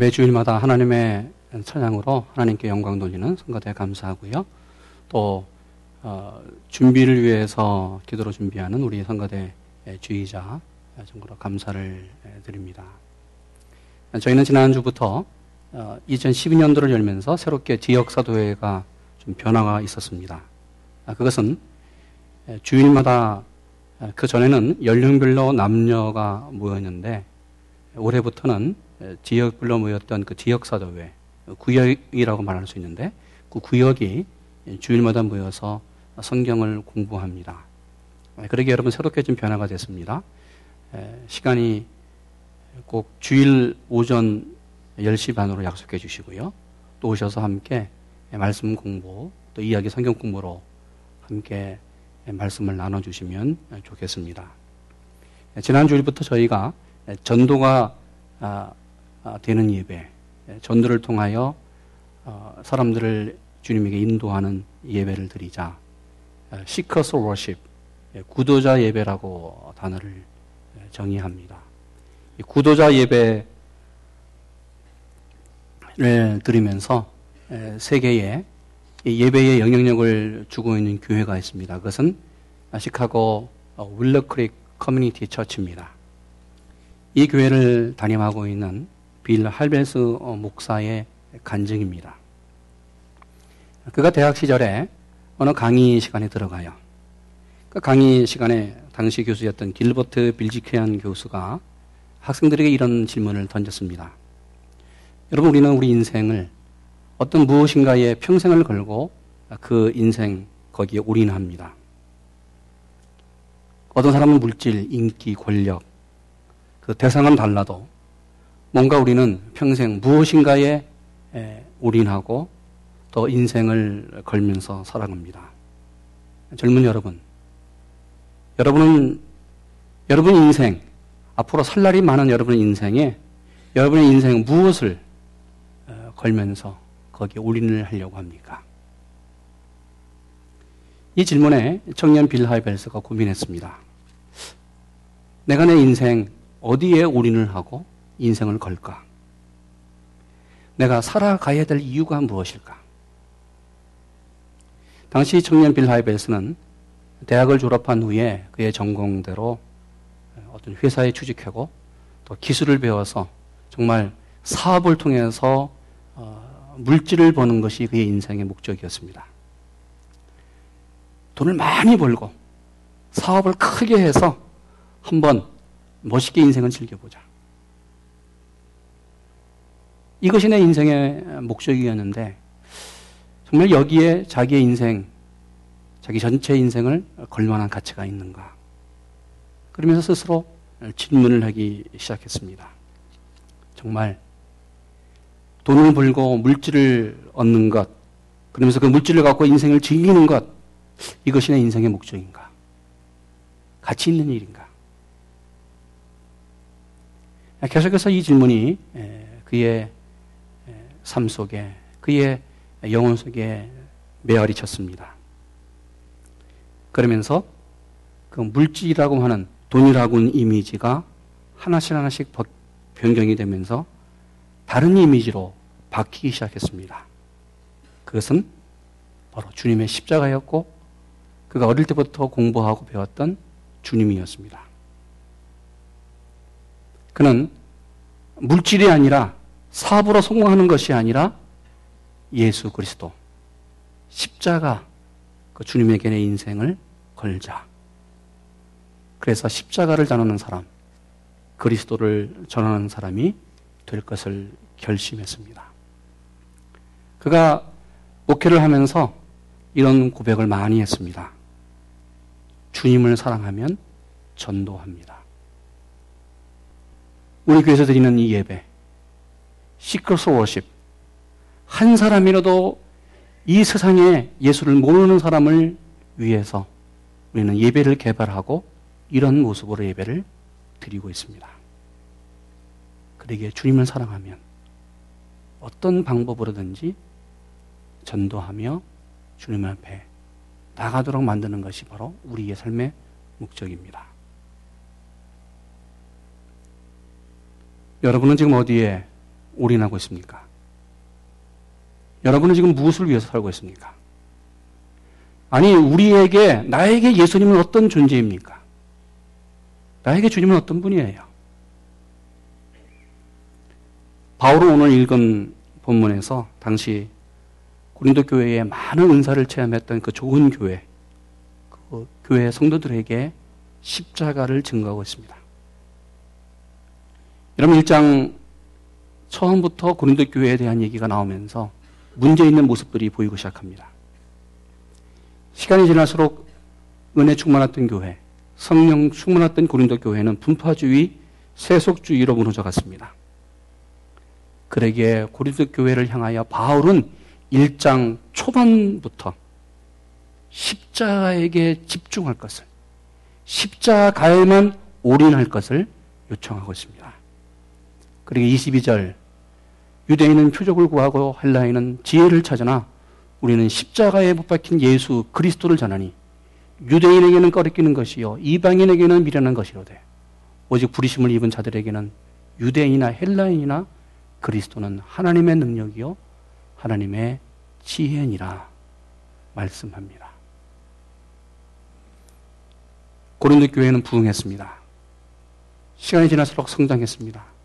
매 주일마다 하나님의 찬양으로 하나님께 영광 돌리는 성가대 감사하고요. 또 어, 준비를 위해서 기도로 준비하는 우리 성가대 주의자 정말로 감사를 드립니다. 저희는 지난주부터 어, 2012년도를 열면서 새롭게 지역사도회가 좀 변화가 있었습니다. 아, 그것은 주일마다 아, 그 전에는 연령별로 남녀가 모였는데 올해부터는 지역별로 모였던 그 지역사도회 구역이라고 말할 수 있는데 그 구역이 주일마다 모여서 성경을 공부합니다. 그러게 여러분 새롭게 좀 변화가 됐습니다. 시간이 꼭 주일 오전 10시 반으로 약속해 주시고요. 또 오셔서 함께 말씀 공부, 또 이야기 성경 공부로 함께 말씀을 나눠주시면 좋겠습니다. 지난 주일부터 저희가 전도가 아, 아, 되는 예배, 전도를 통하여 어, 사람들을 주님에게 인도하는 예배를 드리자. 시커스 워십, 구도자 예배라고 단어를 정의합니다. 구도자 예배를 드리면서 세계에 예배의 영향력을 주고 있는 교회가 있습니다. 그것은 시카고 윌로우크릭 Community Church입니다. 이 교회를 담임하고 있는 빌 하이벨스 목사의 간증입니다. 그가 대학 시절에 어느 강의 시간에 들어가요. 그 강의 시간에 당시 교수였던 길버트 빌지케안 교수가 학생들에게 이런 질문을 던졌습니다. 여러분, 우리는 우리 인생을 어떤 무엇인가에 평생을 걸고 그 인생 거기에 올인합니다. 어떤 사람은 물질, 인기, 권력, 그 대상은 달라도 뭔가 우리는 평생 무엇인가에 올인하고 또 인생을 걸면서 살아갑니다. 젊은 여러분, 여러분은 여러분 인생 앞으로 살 날이 많은 여러분 인생에 여러분의 인생 무엇을 어, 걸면서 거기에 올인을 하려고 합니까? 이 질문에 청년 빌 하이벨스가 고민했습니다. 내가 내 인생 어디에 올인을 하고 인생을 걸까? 내가 살아가야 될 이유가 무엇일까? 당시 청년 빌 하이벨스는 대학을 졸업한 후에 그의 전공대로 어떤 회사에 취직하고 또 기술을 배워서 정말 사업을 통해서 어, 물질을 버는 것이 그의 인생의 목적이었습니다. 돈을 많이 벌고 사업을 크게 해서 한번 멋있게 인생을 즐겨보자. 이것이 내 인생의 목적이었는데 정말 여기에 자기의 인생, 자기 전체 인생을 걸만한 가치가 있는가? 그러면서 스스로 질문을 하기 시작했습니다. 정말 돈을 벌고 물질을 얻는 것, 그러면서 그 물질을 갖고 인생을 즐기는 것, 이것이 내 인생의 목적인가? 가치 있는 일인가? 계속해서 이 질문이 그의 삶 속에, 그의 영혼 속에 메아리 쳤습니다. 그러면서 그 물질이라고 하는 돈이라고 하는 이미지가 하나씩 하나씩 변경이 되면서 다른 이미지로 바뀌기 시작했습니다. 그것은 바로 주님의 십자가였고 그가 어릴 때부터 공부하고 배웠던 주님이었습니다. 그는 물질이 아니라 사업으로 성공하는 것이 아니라 예수 그리스도 십자가 그 주님에게 내 인생을 걸자. 그래서 십자가를 전하는 사람, 그리스도를 전하는 사람이 될 것을 결심했습니다. 그가 목회를 하면서 이런 고백을 많이 했습니다. 주님을 사랑하면 전도합니다. 우리 교회에서 드리는 이 예배, 시크로스 워십, 한 사람이라도 이 세상에 예수를 모르는 사람을 위해서 우리는 예배를 개발하고 이런 모습으로 예배를 드리고 있습니다. 그러기에 주님을 사랑하면 어떤 방법으로든지 전도하며 주님 앞에 나가도록 만드는 것이 바로 우리의 삶의 목적입니다. 여러분은 지금 어디에 올인하고 있습니까? 여러분은 지금 무엇을 위해서 살고 있습니까? 아니, 우리에게, 나에게 예수님은 어떤 존재입니까? 나에게 주님은 어떤 분이에요? 바울은 오늘 읽은 본문에서 당시 고린도 교회에 많은 은사를 체험했던 그 좋은 교회, 그 교회 성도들에게 십자가를 증거하고 있습니다. 여러분 1장 처음부터 고린도 교회에 대한 얘기가 나오면서 문제 있는 모습들이 보이고 시작합니다. 시간이 지날수록 은혜 충만했던 교회, 성령 충만했던 고린도 교회는 분파주의, 세속주의로 무너져 갔습니다. 그러기에 고린도 교회를 향하여 바울은 1장 초반부터 십자가에게 집중할 것을, 십자가에만 올인할 것을 요청하고 있습니다. 그리고 22절, 유대인은 표적을 구하고 헬라인은 지혜를 찾으나 우리는 십자가에 못 박힌 예수 그리스도를 전하니 유대인에게는 꺼리끼는 것이요 이방인에게는 미련한 것이로되 오직 부리심을 입은 자들에게는 유대인이나 헬라인이나 그리스도는 하나님의 능력이요 하나님의 지혜니라 말씀합니다. 고린도 교회는 부흥했습니다. 시간이 지날수록 성장했습니다.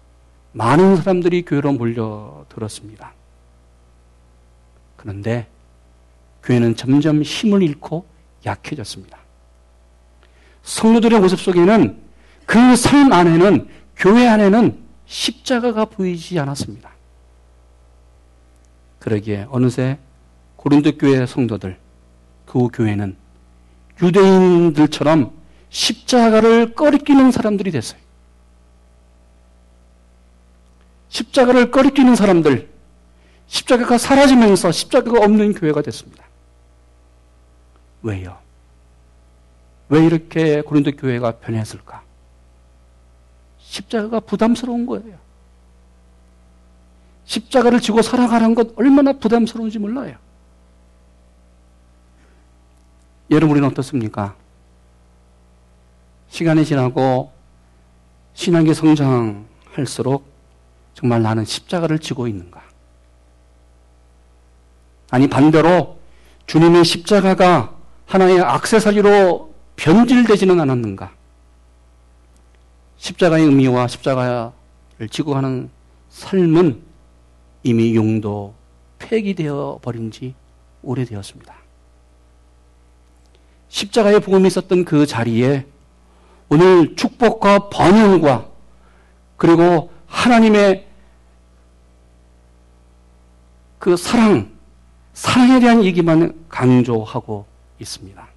많은 사람들이 교회로 몰려들었습니다. 그런데 교회는 점점 힘을 잃고 약해졌습니다. 성도들의 모습 속에는 그 삶 안에는 교회 안에는 십자가가 보이지 않았습니다. 그러기에 어느새 고린도 교회 성도들 그 교회는 유대인들처럼 십자가를 꺼리끼는 사람들이 됐어요. 십자가를 꺼리끼는 사람들, 십자가가 사라지면서 십자가가 없는 교회가 됐습니다. 왜요? 왜 이렇게 고린도 교회가 변했을까? 십자가가 부담스러운 거예요. 십자가를 지고 살아가는 것 얼마나 부담스러운지 몰라요. 여러분, 우리는 어떻습니까? 시간이 지나고 신앙이 성장할수록 정말 나는 십자가를 지고 있는가? 아니, 반대로 주님의 십자가가 하나의 악세사리로 변질되지는 않았는가? 십자가의 의미와 십자가를 지고 가는 삶은 이미 용도 폐기되어 버린 지 오래되었습니다. 십자가의 복음이 있었던 그 자리에 오늘 축복과 번영과 그리고 하나님의 그 사랑, 사랑에 대한 얘기만 강조하고 있습니다.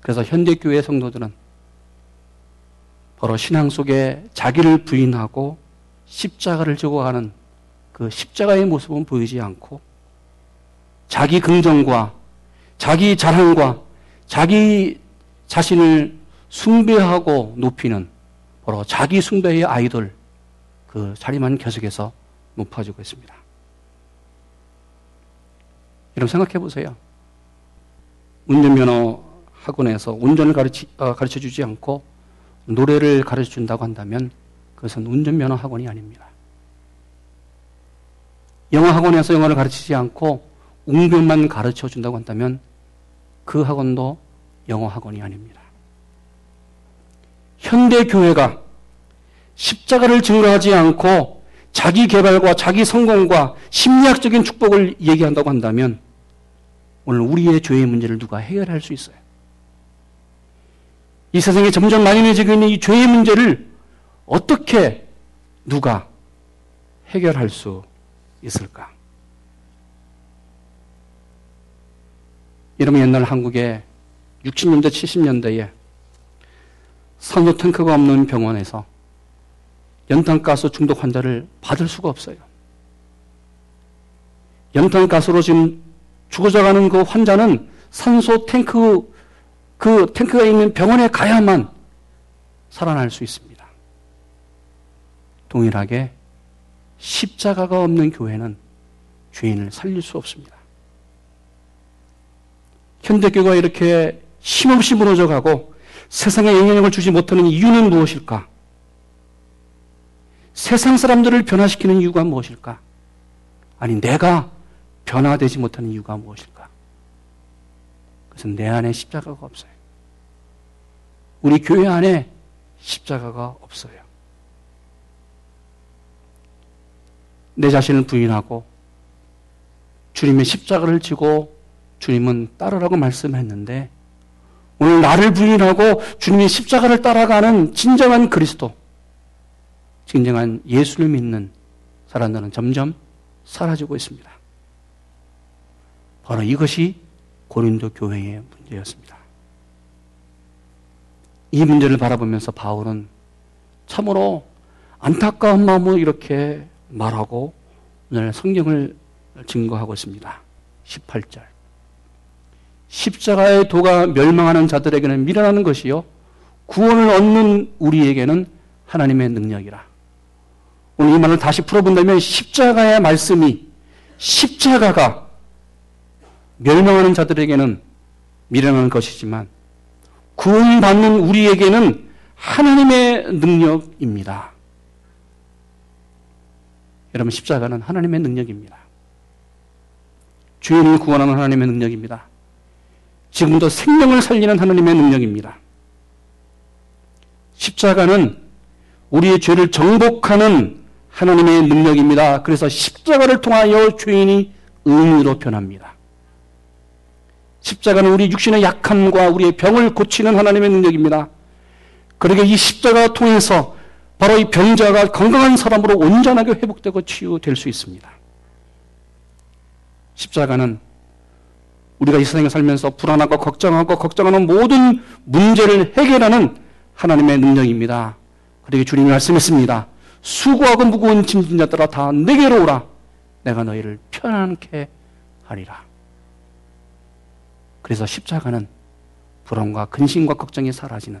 그래서 현대교회 성도들은 바로 신앙 속에 자기를 부인하고 십자가를 지고 가는 그 십자가의 모습은 보이지 않고 자기 긍정과 자기 자랑과 자기 자신을 숭배하고 높이는 바로 자기 숭배의 아이돌 그 자리만 계속해서 높아지고 있습니다. 여러분 생각해 보세요. 운전면허 학원에서 운전을 가르치, 어, 가르쳐 주지 않고 노래를 가르쳐 준다고 한다면 그것은 운전면허 학원이 아닙니다. 영어 학원에서 영어를 가르치지 않고 웅변만 가르쳐 준다고 한다면 그 학원도 영어 학원이 아닙니다. 현대 교회가 십자가를 증거 하지 않고 자기 개발과 자기 성공과 심리학적인 축복을 얘기한다고 한다면 오늘 우리의 죄의 문제를 누가 해결할 수 있어요? 이 세상에 점점 만연해지고 있는 이 죄의 문제를 어떻게 누가 해결할 수 있을까? 이러면 옛날 한국에 60년대, 70년대에 산소 탱크가 없는 병원에서 연탄가스 중독 환자를 받을 수가 없어요. 연탄가스로 지금 죽어져가는 그 환자는 산소 탱크 그 탱크가 있는 병원에 가야만 살아날 수 있습니다. 동일하게 십자가가 없는 교회는 죄인을 살릴 수 없습니다. 현대교가 이렇게 힘없이 무너져 가고 세상에 영향력을 주지 못하는 이유는 무엇일까? 세상 사람들을 변화시키는 이유가 무엇일까? 아니, 내가 변화되지 못하는 이유가 무엇일까? 그것은 내 안에 십자가가 없어요. 우리 교회 안에 십자가가 없어요. 내 자신을 부인하고 주님의 십자가를 지고 주님은 따르라고 말씀했는데 오늘 나를 부인하고 주님의 십자가를 따라가는 진정한 그리스도, 진정한 예수를 믿는 사람들은 점점 사라지고 있습니다. 바로 이것이 고린도 교회의 문제였습니다. 이 문제를 바라보면서 바울은 참으로 안타까운 마음으로 이렇게 말하고 오늘 성경을 증거하고 있습니다. 18절. 십자가의 도가 멸망하는 자들에게는 미련하는 것이요. 구원을 얻는 우리에게는 하나님의 능력이라. 오늘 이 말을 다시 풀어본다면 십자가의 말씀이 십자가가 멸망하는 자들에게는 미련한 것이지만 구원받는 우리에게는 하나님의 능력입니다. 여러분 십자가는 하나님의 능력입니다. 주인을 구원하는 하나님의 능력입니다. 지금도 생명을 살리는 하나님의 능력입니다. 십자가는 우리의 죄를 정복하는 하나님의 능력입니다. 그래서 십자가를 통하여 죄인이 의인으로 변합니다. 십자가는 우리 육신의 약함과 우리의 병을 고치는 하나님의 능력입니다. 그러게 이 십자가 통해서 바로 이 병자가 건강한 사람으로 온전하게 회복되고 치유될 수 있습니다. 십자가는 우리가 이 세상에 살면서 불안하고 걱정하고 걱정하는 모든 문제를 해결하는 하나님의 능력입니다. 그러게 주님이 말씀했습니다. 수고하고 무거운 짐진 자들아 다 내게로 오라. 내가 너희를 편안케 하리라. 그래서 십자가는 불안과 근심과 걱정이 사라지는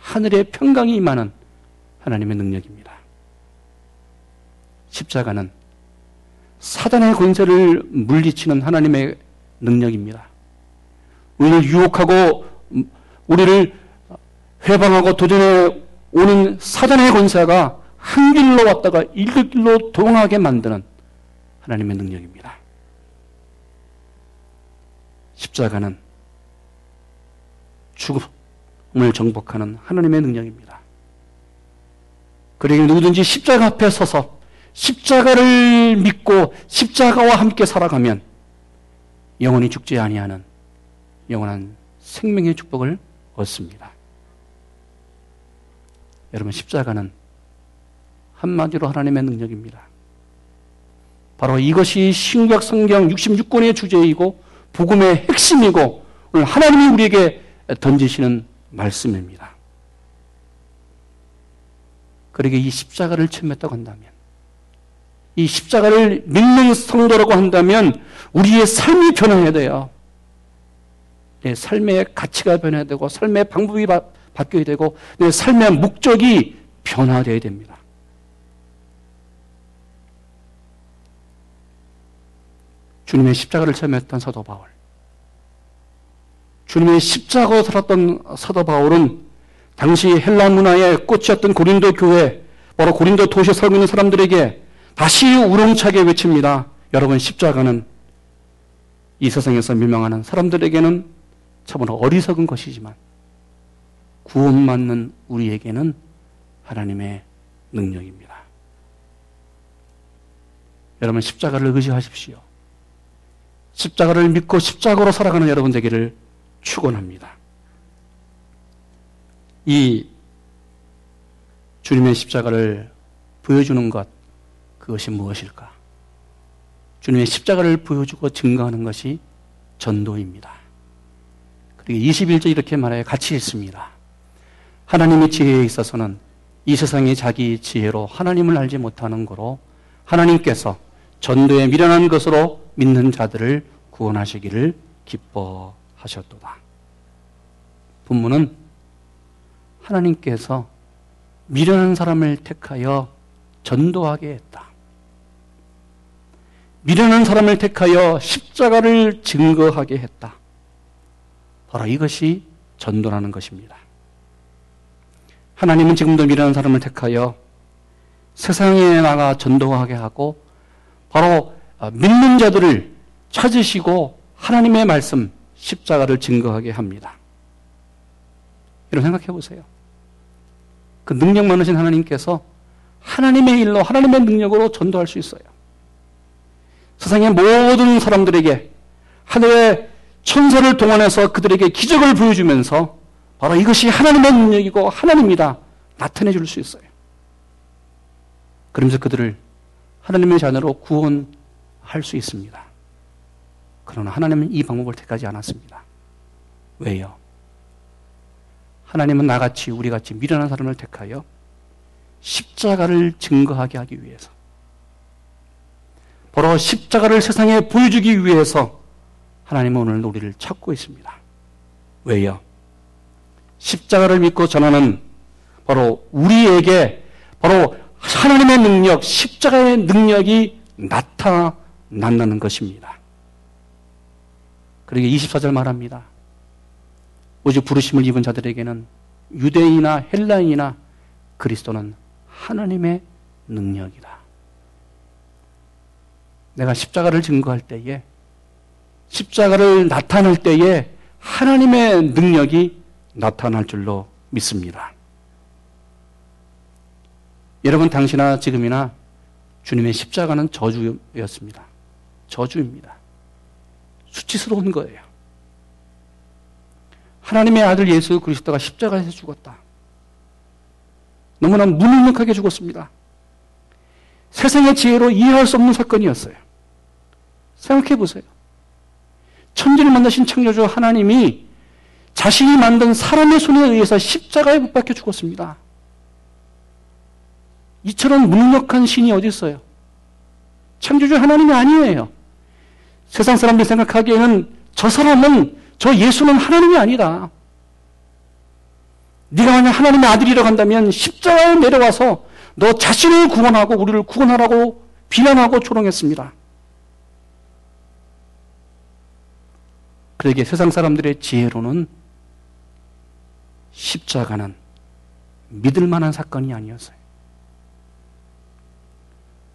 하늘의 평강이 임하는 하나님의 능력입니다. 십자가는 사단의 권세를 물리치는 하나님의 능력입니다. 우리를 유혹하고 우리를 회방하고 도전해 오는 사단의 권세가 한 길로 왔다가 일곱 길로 동하게 만드는 하나님의 능력입니다. 십자가는 죽음을 정복하는 하나님의 능력입니다. 그러니 누구든지 십자가 앞에 서서 십자가를 믿고 십자가와 함께 살아가면 영원히 죽지 아니하는 영원한 생명의 축복을 얻습니다. 여러분 십자가는 한마디로 하나님의 능력입니다. 바로 이것이 신약 성경 66권의 주제이고 복음의 핵심이고 오늘 하나님이 우리에게 던지시는 말씀입니다. 그러게 이 십자가를 체험했다고 한다면 이 십자가를 믿는 성도라고 한다면 우리의 삶이 변해야 돼요. 내 삶의 가치가 변해야 되고 삶의 방법이 바, 바뀌어야 되고 내 삶의 목적이 변화되어야 됩니다. 주님의 십자가를 체험했던 사도 바울. 주님의 십자가로 살았던 사도 바울은 당시 헬라 문화의 꽃이었던 고린도 교회, 바로 고린도 도시에 살고 있는 사람들에게 다시 우렁차게 외칩니다. 여러분, 십자가는 이 세상에서 밀망하는 사람들에게는 참으로 어리석은 것이지만 구원받는 우리에게는 하나님의 능력입니다. 여러분, 십자가를 의지하십시오. 십자가를 믿고 십자가로 살아가는 여러분 되기를 축원합니다. 이 주님의 십자가를 보여주는 것 그것이 무엇일까? 주님의 십자가를 보여주고 증거하는 것이 전도입니다. 그리고 21절 이렇게 말해요. 같이 읽습니다. 하나님의 지혜에 있어서는 이 세상이 자기 지혜로 하나님을 알지 못하는 거로 하나님께서 전도에 미련한 것으로 믿는 자들을 구원하시기를 기뻐하셨도다. 본문은 하나님께서 미련한 사람을 택하여 전도하게 했다. 미련한 사람을 택하여 십자가를 증거하게 했다. 바로 이것이 전도라는 것입니다. 하나님은 지금도 미련한 사람을 택하여 세상에 나가 전도하게 하고 바로 어, 믿는 자들을 찾으시고 하나님의 말씀 십자가를 증거하게 합니다. 이런 생각해 보세요. 그 능력 많으신 하나님께서 하나님의 일로 하나님의 능력으로 전도할 수 있어요. 세상의 모든 사람들에게 하늘의 천사를 동원해서 그들에게 기적을 보여주면서 바로 이것이 하나님의 능력이고 하나님이다 나타내 줄 수 있어요. 그러면서 그들을 하나님의 자녀로 구원할 수 있습니다. 그러나 하나님은 이 방법을 택하지 않았습니다. 왜요? 하나님은 나같이 우리같이 미련한 사람을 택하여 십자가를 증거하게 하기 위해서 바로 십자가를 세상에 보여주기 위해서 하나님은 오늘 우리를 찾고 있습니다. 왜요? 십자가를 믿고 전하는 바로 우리에게 바로 하나님의 능력, 십자가의 능력이 나타난다는 것입니다. 그러게 24절 말합니다. 오직 부르심을 입은 자들에게는 유대인이나 헬라인이나 그리스도는 하나님의 능력이다. 내가 십자가를 증거할 때에 십자가를 나타낼 때에 하나님의 능력이 나타날 줄로 믿습니다. 여러분 당시나 지금이나 주님의 십자가는 저주였습니다. 저주입니다. 수치스러운 거예요. 하나님의 아들 예수 그리스도가 십자가에서 죽었다. 너무나 무능력하게 죽었습니다. 세상의 지혜로 이해할 수 없는 사건이었어요. 생각해 보세요. 천지를 만드신 창조주 하나님이 자신이 만든 사람의 손에 의해서 십자가에 못 박혀 죽었습니다. 이처럼 무능력한 신이 어디 있어요? 창조주 하나님이 아니에요. 세상 사람들이 생각하기에는 저 사람은 저 예수는 하나님이 아니다. 네가 만약 하나님의 아들이라고 한다면 십자가에 내려와서 너 자신을 구원하고 우리를 구원하라고 비난하고 조롱했습니다. 그에게 세상 사람들의 지혜로는 십자가는 믿을 만한 사건이 아니었어요.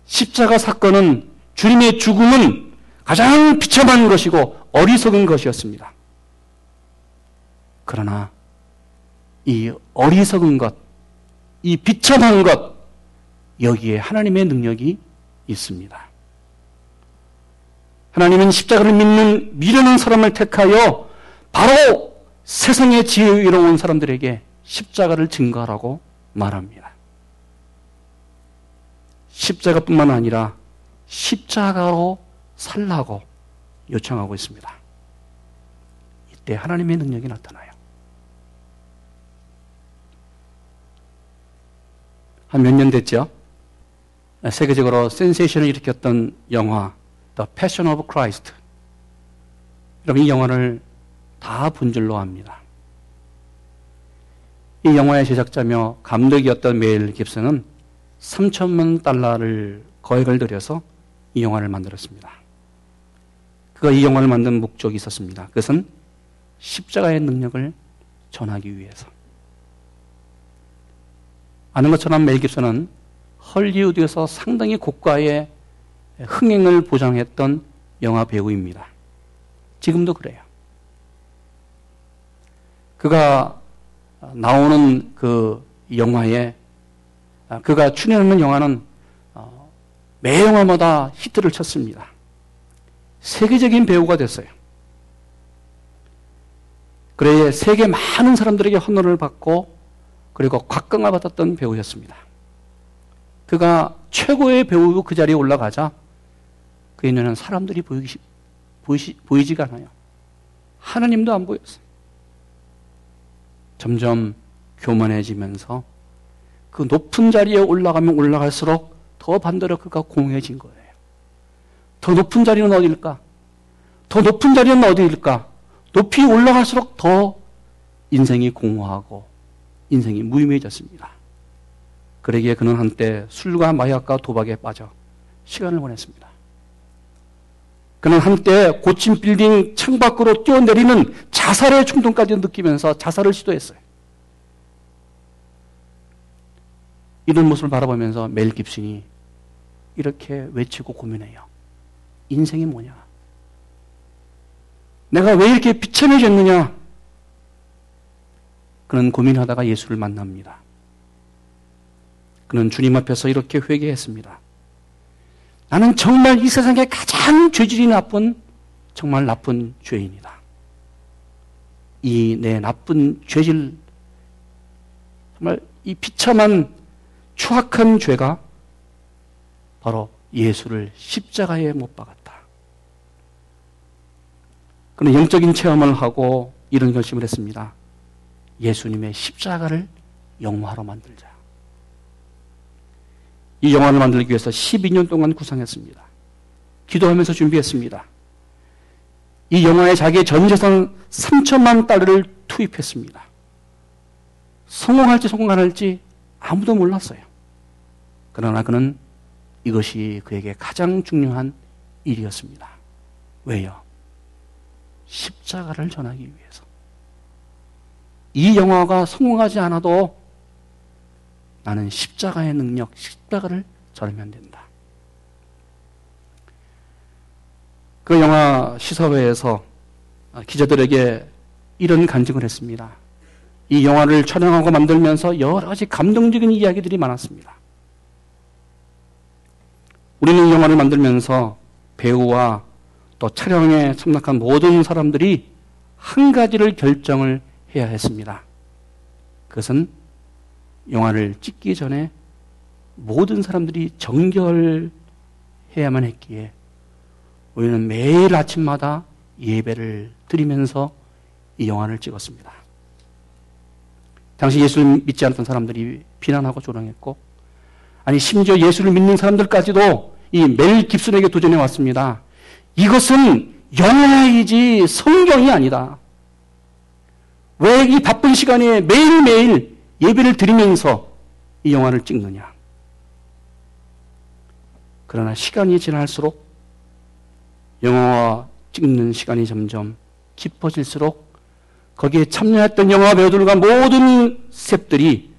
십자가 사건은 주님의 죽음은 가장 비참한 것이고 어리석은 것이었습니다. 그러나 이 어리석은 것, 이 비참한 것, 여기에 하나님의 능력이 있습니다. 하나님은 십자가를 믿는 미련한 사람을 택하여 바로 세상의 지혜에 이로운 사람들에게 십자가를 증거하라고 말합니다. 십자가뿐만 아니라 십자가로 살라고 요청하고 있습니다. 이때 하나님의 능력이 나타나요. 한 몇 년 됐죠? 세계적으로 센세이션을 일으켰던 영화 The Passion of Christ. 여러분 이 영화를 다 분줄로 합니다. 이 영화의 제작자며 감독이었던 메일 깁슨은 3천만 달러를 거액을 들여서 이 영화를 만들었습니다. 그가 이 영화를 만든 목적이 있었습니다. 그것은 십자가의 능력을 전하기 위해서. 아는 것처럼 멜 깁슨은 헐리우드에서 상당히 고가의 흥행을 보장했던 영화 배우입니다. 지금도 그래요. 그가 나오는 그 영화에 그가 출연하는 영화는 어, 매 영화마다 히트를 쳤습니다. 세계적인 배우가 됐어요. 그래 세계 많은 사람들에게 헌호를 받고 그리고 곽강을 받았던 배우였습니다. 그가 최고의 배우로 그 자리에 올라가자 그의 눈에는 사람들이 보이기, 보이시, 보이지가 않아요. 하나님도 안 보였어요. 점점 교만해지면서 그 높은 자리에 올라가면 올라갈수록 더 반대로 그가 공해진 거예요. 더 높은 자리는 어디일까? 더 높은 자리는 어디일까? 높이 올라갈수록 더 인생이 공허하고 인생이 무의미해졌습니다. 그러기에 그는 한때 술과 마약과 도박에 빠져 시간을 보냈습니다. 그는 한때 고층 빌딩 창밖으로 뛰어내리는 자살의 충동까지 느끼면서 자살을 시도했어요. 이런 모습을 바라보면서 멜 깁슨이 이렇게 외치고 고민해요. 인생이 뭐냐? 내가 왜 이렇게 비참해졌느냐? 그는 고민하다가 예수를 만납니다. 그는 주님 앞에서 이렇게 회개했습니다. 나는 정말 이 세상에 가장 죄질이 나쁜 정말 나쁜 죄인이다. 이 내 나쁜 죄질 정말 이 비참한 추악한 죄가 바로 예수를 십자가에 못 박았다. 그는 영적인 체험을 하고 이런 결심을 했습니다. 예수님의 십자가를 영화로 만들자. 이 영화를 만들기 위해서 12년 동안 구상했습니다. 기도하면서 준비했습니다. 이 영화에 자기의 전 재산 3천만 달러를 투입했습니다. 성공할지 성공 안 할지 아무도 몰랐어요. 그러나 그는 이것이 그에게 가장 중요한 일이었습니다. 왜요? 십자가를 전하기 위해서. 이 영화가 성공하지 않아도 나는 십자가의 능력, 십자가를 전하면 된다. 그 영화 시사회에서 기자들에게 이런 간증을 했습니다. 이 영화를 촬영하고 만들면서 여러 가지 감동적인 이야기들이 많았습니다. 우리는 이 영화를 만들면서 배우와 또 촬영에 참석한 모든 사람들이 한 가지를 결정을 해야 했습니다. 그것은 영화를 찍기 전에 모든 사람들이 정결해야만 했기에 우리는 매일 아침마다 예배를 드리면서 이 영화를 찍었습니다. 당시 예수를 믿지 않았던 사람들이 비난하고 조롱했고, 아니, 심지어 예수를 믿는 사람들까지도 이 멜 깁슨에게 도전해 왔습니다. 이것은 영화이지 성경이 아니다. 왜 이 바쁜 시간에 매일매일 예배를 드리면서 이 영화를 찍느냐? 그러나 시간이 지날수록 영화와 찍는 시간이 점점 깊어질수록 거기에 참여했던 영화 배우들과 모든 셉들이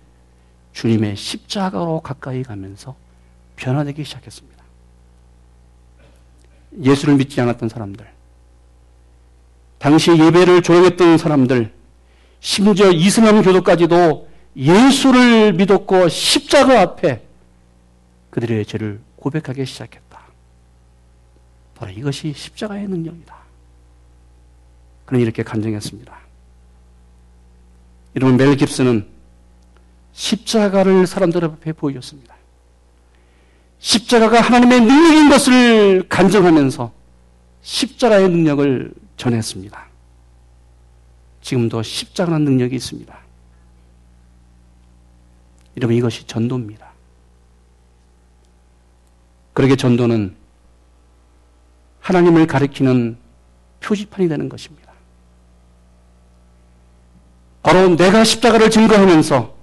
주님의 십자가로 가까이 가면서 변화되기 시작했습니다. 예수를 믿지 않았던 사람들, 당시 예배를 조용했던 사람들, 심지어 이슬람 교도까지도 예수를 믿었고 십자가 앞에 그들의 죄를 고백하기 시작했다. 바로 이것이 십자가의 능력이다. 그는 이렇게 간증했습니다. 이러면 멜 깁스는 십자가를 사람들 앞에 보였습니다. 십자가가 하나님의 능력인 것을 간증하면서 십자가의 능력을 전했습니다. 지금도 십자가는 능력이 있습니다. 여러분 이것이 전도입니다. 그러게 전도는 하나님을 가리키는 표지판이 되는 것입니다. 바로 내가 십자가를 증거하면서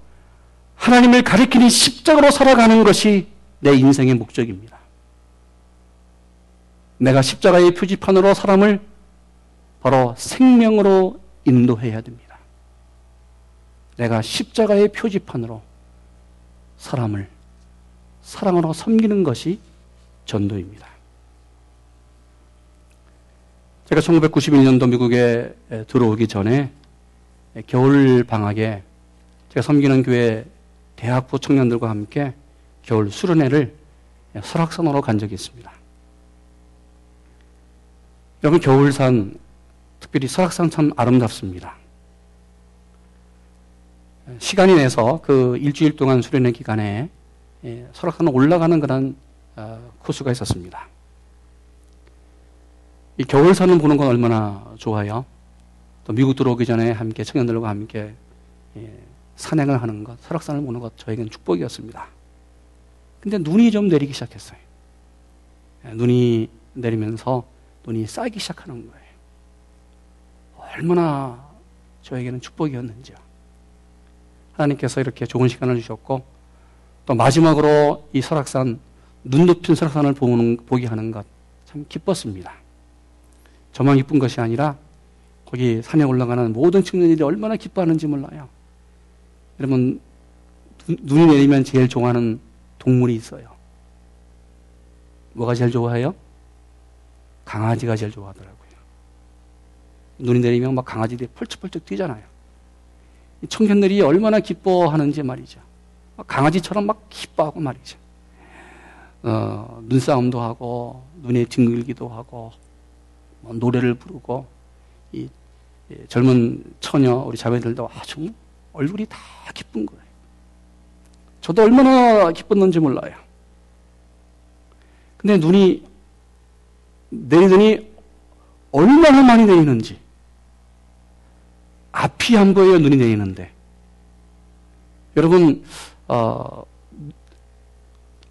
하나님을 가리키는 십자가로 살아가는 것이 내 인생의 목적입니다. 내가 십자가의 표지판으로 사람을 바로 생명으로 인도해야 됩니다. 내가 십자가의 표지판으로 사람을 사랑으로 섬기는 것이 전도입니다. 제가 1991년도 미국에 들어오기 전에 겨울 방학에 제가 섬기는 교회 대학부 청년들과 함께 겨울 수련회를 설악산으로 간 적이 있습니다. 여러분 겨울산 특별히 설악산 참 아름답습니다. 시간이 내서 그 일주일 동안 수련회 기간에 설악산을 올라가는 그런 어, 코스가 있었습니다. 이 겨울산을 보는 건 얼마나 좋아요. 또 미국 들어오기 전에 함께 청년들과 함께 예, 산행을 하는 것, 설악산을 보는 것 저에게는 축복이었습니다. 근데 눈이 좀 내리기 시작했어요. 예, 눈이 내리면서 눈이 쌓이기 시작하는 거예요. 얼마나 저에게는 축복이었는지요. 하나님께서 이렇게 좋은 시간을 주셨고 또 마지막으로 이 설악산 눈 높인 설악산을 보는, 보게 하는 것 참 기뻤습니다. 저만 기쁜 것이 아니라 거기 산에 올라가는 모든 청년들이 얼마나 기뻐하는지 몰라요. 여러분 눈이 내리면 제일 좋아하는 동물이 있어요. 뭐가 제일 좋아해요? 강아지가 제일 좋아하더라고요. 눈이 내리면 막 강아지들이 펄쩍펄쩍 뛰잖아요. 청년들이 얼마나 기뻐하는지 말이죠. 강아지처럼 막 기뻐하고 말이죠. 어, 눈싸움도 하고, 눈에 뒹글기도 하고, 뭐 노래를 부르고, 이, 이 젊은 처녀, 우리 자매들도 아주 얼굴이 다 기쁜 거예요. 저도 얼마나 기뻤는지 몰라요. 근데 눈이 내리더니 얼마나 많이 내리는지. 앞이 안 보여요, 눈이 내리는데. 여러분, 어,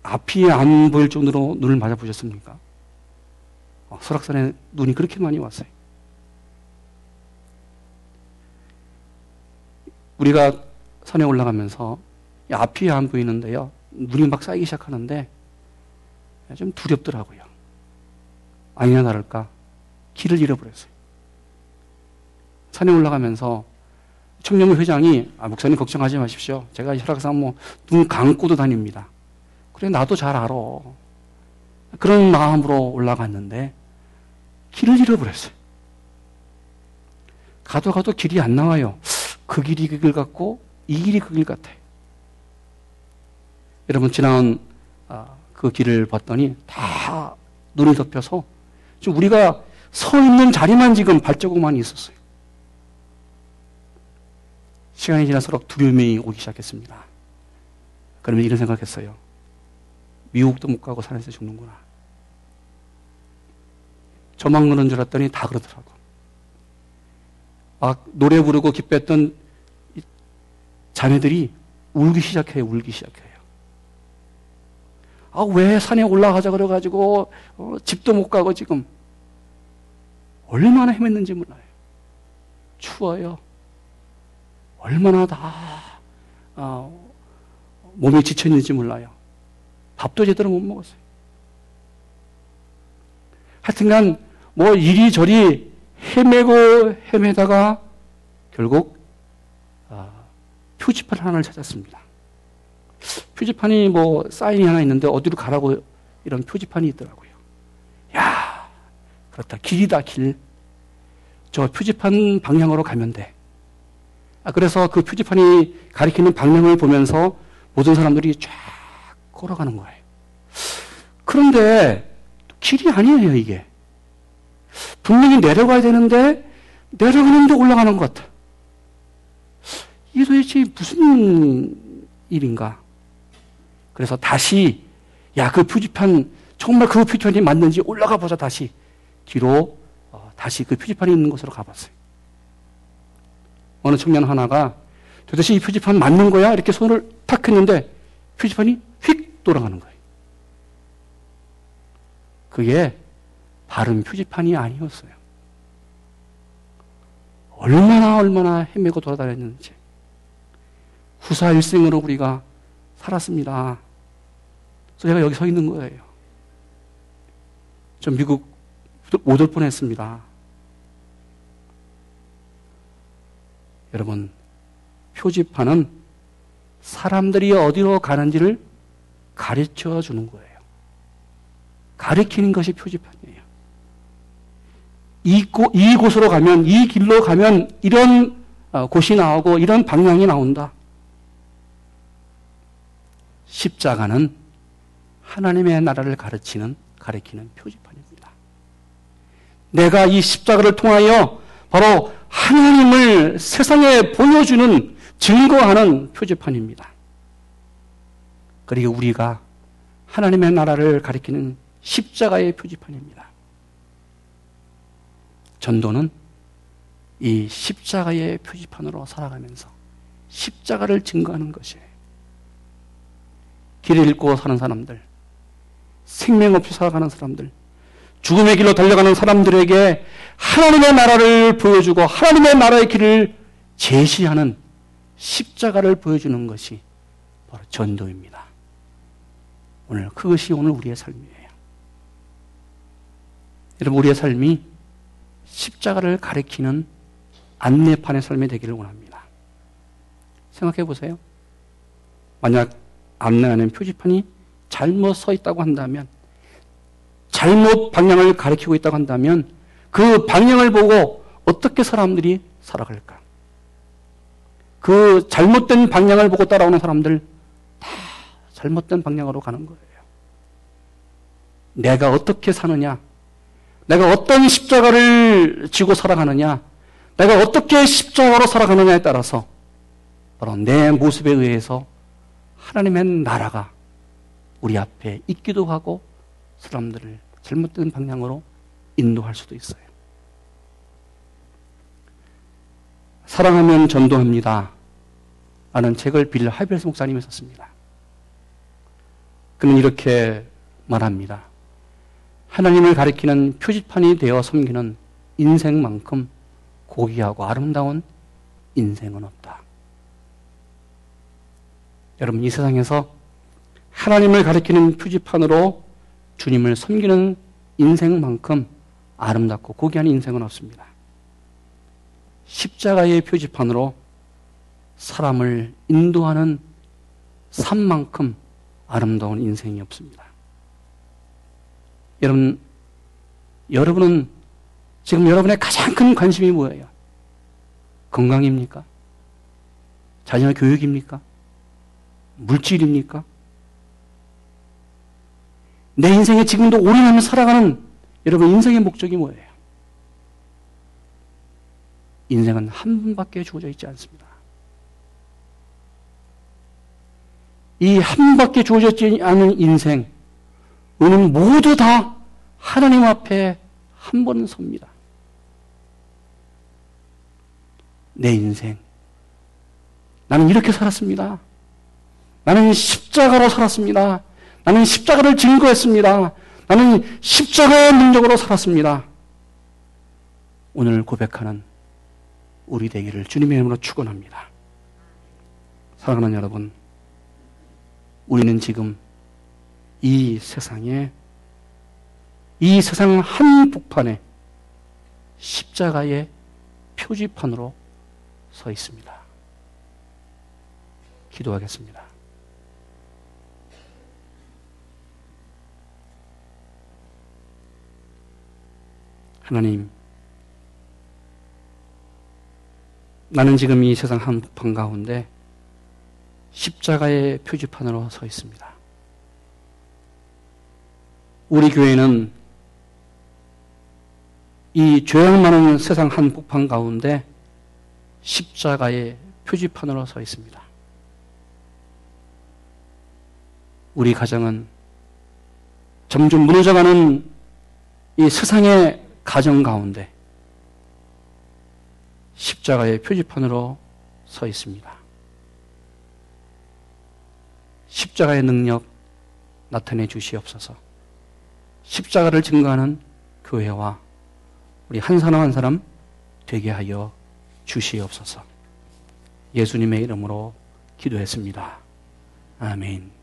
앞이 안 보일 정도로 눈을 맞아보셨습니까? 어, 설악산에 눈이 그렇게 많이 왔어요. 우리가 산에 올라가면서 앞이 안 보이는데요. 눈이 막 쌓이기 시작하는데 좀 두렵더라고요. 아니나 다를까 길을 잃어버렸어요. 산에 올라가면서 청년부 회장이 아, 목사님 걱정하지 마십시오. 제가 혈액상 뭐눈 감고도 다닙니다. 그래 나도 잘 알아. 그런 마음으로 올라갔는데 길을 잃어버렸어요. 가도 가도 길이 안 나와요. 그 길이 그 길 같고 이 길이 그 길 같아요. 여러분 지나온 아, 그 길을 봤더니 다 눈이 덮여서 지금 우리가 서 있는 자리만 지금 발자국만 있었어요. 시간이 지날수록 두려움이 오기 시작했습니다. 그러면 이런 생각했어요. 미국도 못 가고 산에서 죽는구나. 저만 그런 줄 알았더니 다 그러더라고. 막 노래 부르고 기뻐했던 자매들이 울기 시작해요. 울기 시작해요. 아, 왜 산에 올라가자 그래가지고, 어, 집도 못 가고 지금. 얼마나 헤맸는지 몰라요. 추워요. 얼마나 다, 어, 몸이 지쳤는지 몰라요. 밥도 제대로 못 먹었어요. 하여튼간, 뭐 이리저리 헤매고 헤매다가 결국, 어, 표지판 하나를 찾았습니다. 표지판이 뭐 사인이 하나 있는데 어디로 가라고 이런 표지판이 있더라고요. 야, 그렇다. 길이다, 길. 저 표지판 방향으로 가면 돼. 아, 그래서 그 표지판이 가리키는 방향을 보면서 모든 사람들이 쫙 걸어가는 거예요. 그런데 길이 아니에요, 이게. 분명히 내려가야 되는데 내려가는데 올라가는 것 같아. 이게 도대체 무슨 일인가? 그래서 다시 야 그 표지판 정말 그 표지판이 맞는지 올라가 보자 다시 뒤로 어, 다시 그 표지판이 있는 곳으로 가봤어요. 어느 청년 하나가 도대체 이 표지판 맞는 거야? 이렇게 손을 탁 했는데 표지판이 휙 돌아가는 거예요. 그게 바른 표지판이 아니었어요. 얼마나 얼마나 헤매고 돌아다녔는지. 후사 일생으로 우리가 살았습니다. 그래서 제가 여기 서 있는 거예요. 저 미국 못올 뻔했습니다. 여러분, 표지판은 사람들이 어디로 가는지를 가르쳐 주는 거예요. 가르치는 것이 표지판이에요. 이곳, 이곳으로 가면, 이 길로 가면 이런 어, 곳이 나오고 이런 방향이 나온다. 십자가는 하나님의 나라를 가르치는, 가르치는 표지판입니다. 내가 이 십자가를 통하여 바로 하나님을 세상에 보여주는, 증거하는 표지판입니다. 그리고 우리가 하나님의 나라를 가리키는 십자가의 표지판입니다. 전도는 이 십자가의 표지판으로 살아가면서 십자가를 증거하는 것이에요. 길을 잃고 사는 사람들, 생명 없이 살아가는 사람들, 죽음의 길로 달려가는 사람들에게 하나님의 나라를 보여주고 하나님의 나라의 길을 제시하는 십자가를 보여주는 것이 바로 전도입니다. 오늘 그것이 오늘 우리의 삶이에요. 여러분 우리의 삶이 십자가를 가리키는 안내판의 삶이 되기를 원합니다. 생각해 보세요. 만약 안내하는 표지판이 잘못 서 있다고 한다면, 잘못 방향을 가리키고 있다고 한다면, 그 방향을 보고 어떻게 사람들이 살아갈까? 그 잘못된 방향을 보고 따라오는 사람들 다 잘못된 방향으로 가는 거예요. 내가 어떻게 사느냐? 내가 어떤 십자가를 지고 살아가느냐? 내가 어떻게 십자가로 살아가느냐에 따라서 바로 내 모습에 의해서 하나님의 나라가 우리 앞에 있기도 하고 사람들을 잘못된 방향으로 인도할 수도 있어요. 사랑하면 전도합니다. 라는 책을 빌 하이벨스 목사님이 썼습니다. 그는 이렇게 말합니다. 하나님을 가리키는 표지판이 되어 섬기는 인생만큼 고귀하고 아름다운 인생은 없다. 여러분, 이 세상에서 하나님을 가리키는 표지판으로 주님을 섬기는 인생만큼 아름답고 고귀한 인생은 없습니다. 십자가의 표지판으로 사람을 인도하는 삶만큼 아름다운 인생이 없습니다. 여러분, 여러분은 지금 여러분의 가장 큰 관심이 뭐예요? 건강입니까? 자녀 교육입니까? 물질입니까? 내 인생에 지금도 올인하며 살아가는 여러분 인생의 목적이 뭐예요? 인생은 한 분밖에 주어져 있지 않습니다. 이 한 분밖에 주어져 있지 않은 인생, 우리는 모두 다 하나님 앞에 한 번 섭니다. 내 인생. 나는 이렇게 살았습니다. 나는 십자가로 살았습니다. 나는 십자가를 증거했습니다. 나는 십자가의 능력으로 살았습니다. 오늘 고백하는 우리 되기를 주님의 이름으로 축원합니다. 사랑하는 여러분, 우리는 지금 이 세상에 이 세상 한복판에 십자가의 표지판으로 서 있습니다. 기도하겠습니다. 하나님, 나는 지금 이 세상 한복판 가운데 십자가의 표지판으로 서 있습니다. 우리 교회는 이 죄악 많은 세상 한복판 가운데 십자가의 표지판으로 서 있습니다. 우리 가정은 점점 무너져가는 이 세상의 가정 가운데 십자가의 표지판으로 서 있습니다. 십자가의 능력 나타내 주시옵소서. 십자가를 증거하는 교회와 우리 한 사람 한 사람 되게 하여 주시옵소서. 예수님의 이름으로 기도했습니다. 아멘.